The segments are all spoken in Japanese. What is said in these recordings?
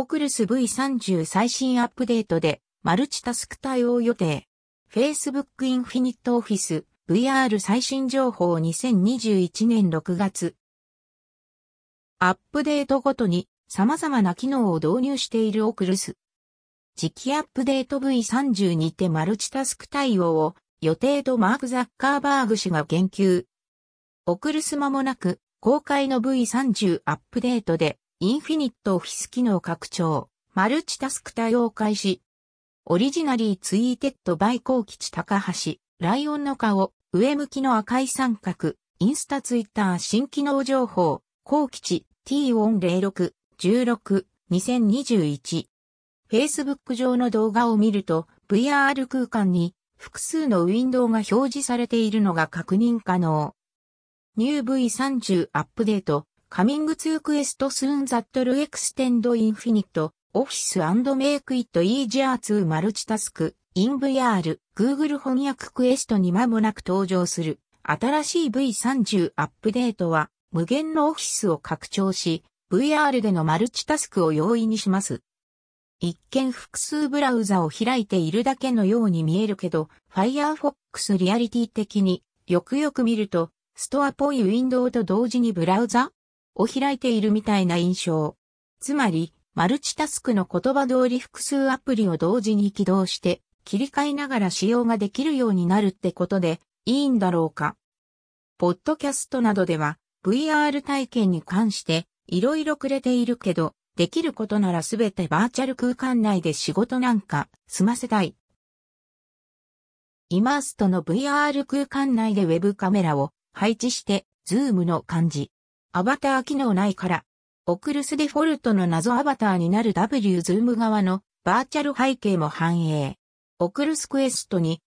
オクルス V30 最新アップデートでマルチタスク対応予定。Facebook Infinite Office VR 最新情報2021年6月。アップデートごとに様々な機能を導入しているオクルス。次期アップデート V30 にてマルチタスク対応を予定とマーク・ザッカーバーグ氏が言及。オクルス間もなく公開の V30 アップデートでインフィニットオフィス機能拡張、マルチタスク対応開始。Originally tweeted by 高吉高橋、ライオンの顔、上向きの赤い三角、インスタツイッター新機能情報、高吉 T406、16、2021。Facebook 上の動画を見ると VR 空間に複数のウィンドウが表示されているのが確認可能。 New V30 update、Coming to Quest soon that will extend infinite Office and make it easier to multitask in VR Google 翻訳クエストに間もなく登場する新しい V30 アップデートは無限のオフィスを拡張し VR でのマルチタスクを容易にします。一見複数ブラウザを開いているだけのように見えるけど Firefox リアリティ的によくよく見るとストアっぽいウィンドウと同時にブラウザ？を開いているみたいな印象。つまり、マルチタスクの言葉通り複数アプリを同時に起動して切り替えながら使用ができるようになるってことでいいんだろうか。ポッドキャストなどでは VR 体験に関していろいろ触れているけど、できることならすべてバーチャル空間内で仕事なんか済ませたい。 Immersed の VR 空間内でウェブカメラを配置してズームの感じ。アバター機能ないから、オクルスデフォルトの謎アバターになる W ズーム側のバーチャル背景も反映。オクルスクエストに、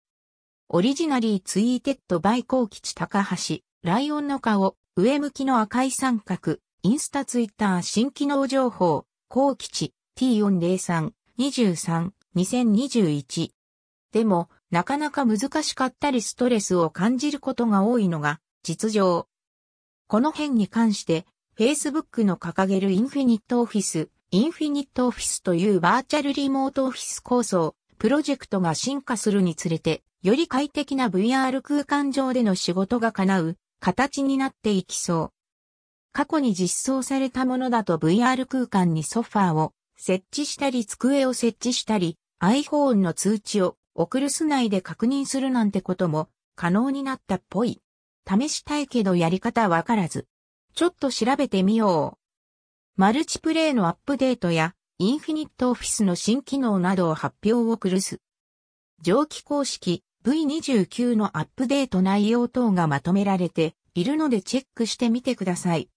オリジナリーツイーテッドバイコー吉高橋、ライオンの顔、上向きの赤い三角、インスタツイッター新機能情報、コー吉 T403、23、2021。でも、なかなか難しかったりストレスを感じることが多いのが実情。この辺に関して、Facebook の掲げるインフィニットオフィス、インフィニットオフィスというバーチャルリモートオフィス構想、プロジェクトが進化するにつれて、より快適な VR 空間上での仕事が叶う形になっていきそう。過去に実装されたものだと VR 空間にソファーを設置したり机を設置したり iPhone の通知を送るス内で確認するなんてことも可能になったっぽい。試したいけどやり方わからず。ちょっと調べてみよう。マルチプレイのアップデートやインフィニットオフィスの新機能などを発表をクルす。上記公式 V29 のアップデート内容等がまとめられているのでチェックしてみてください。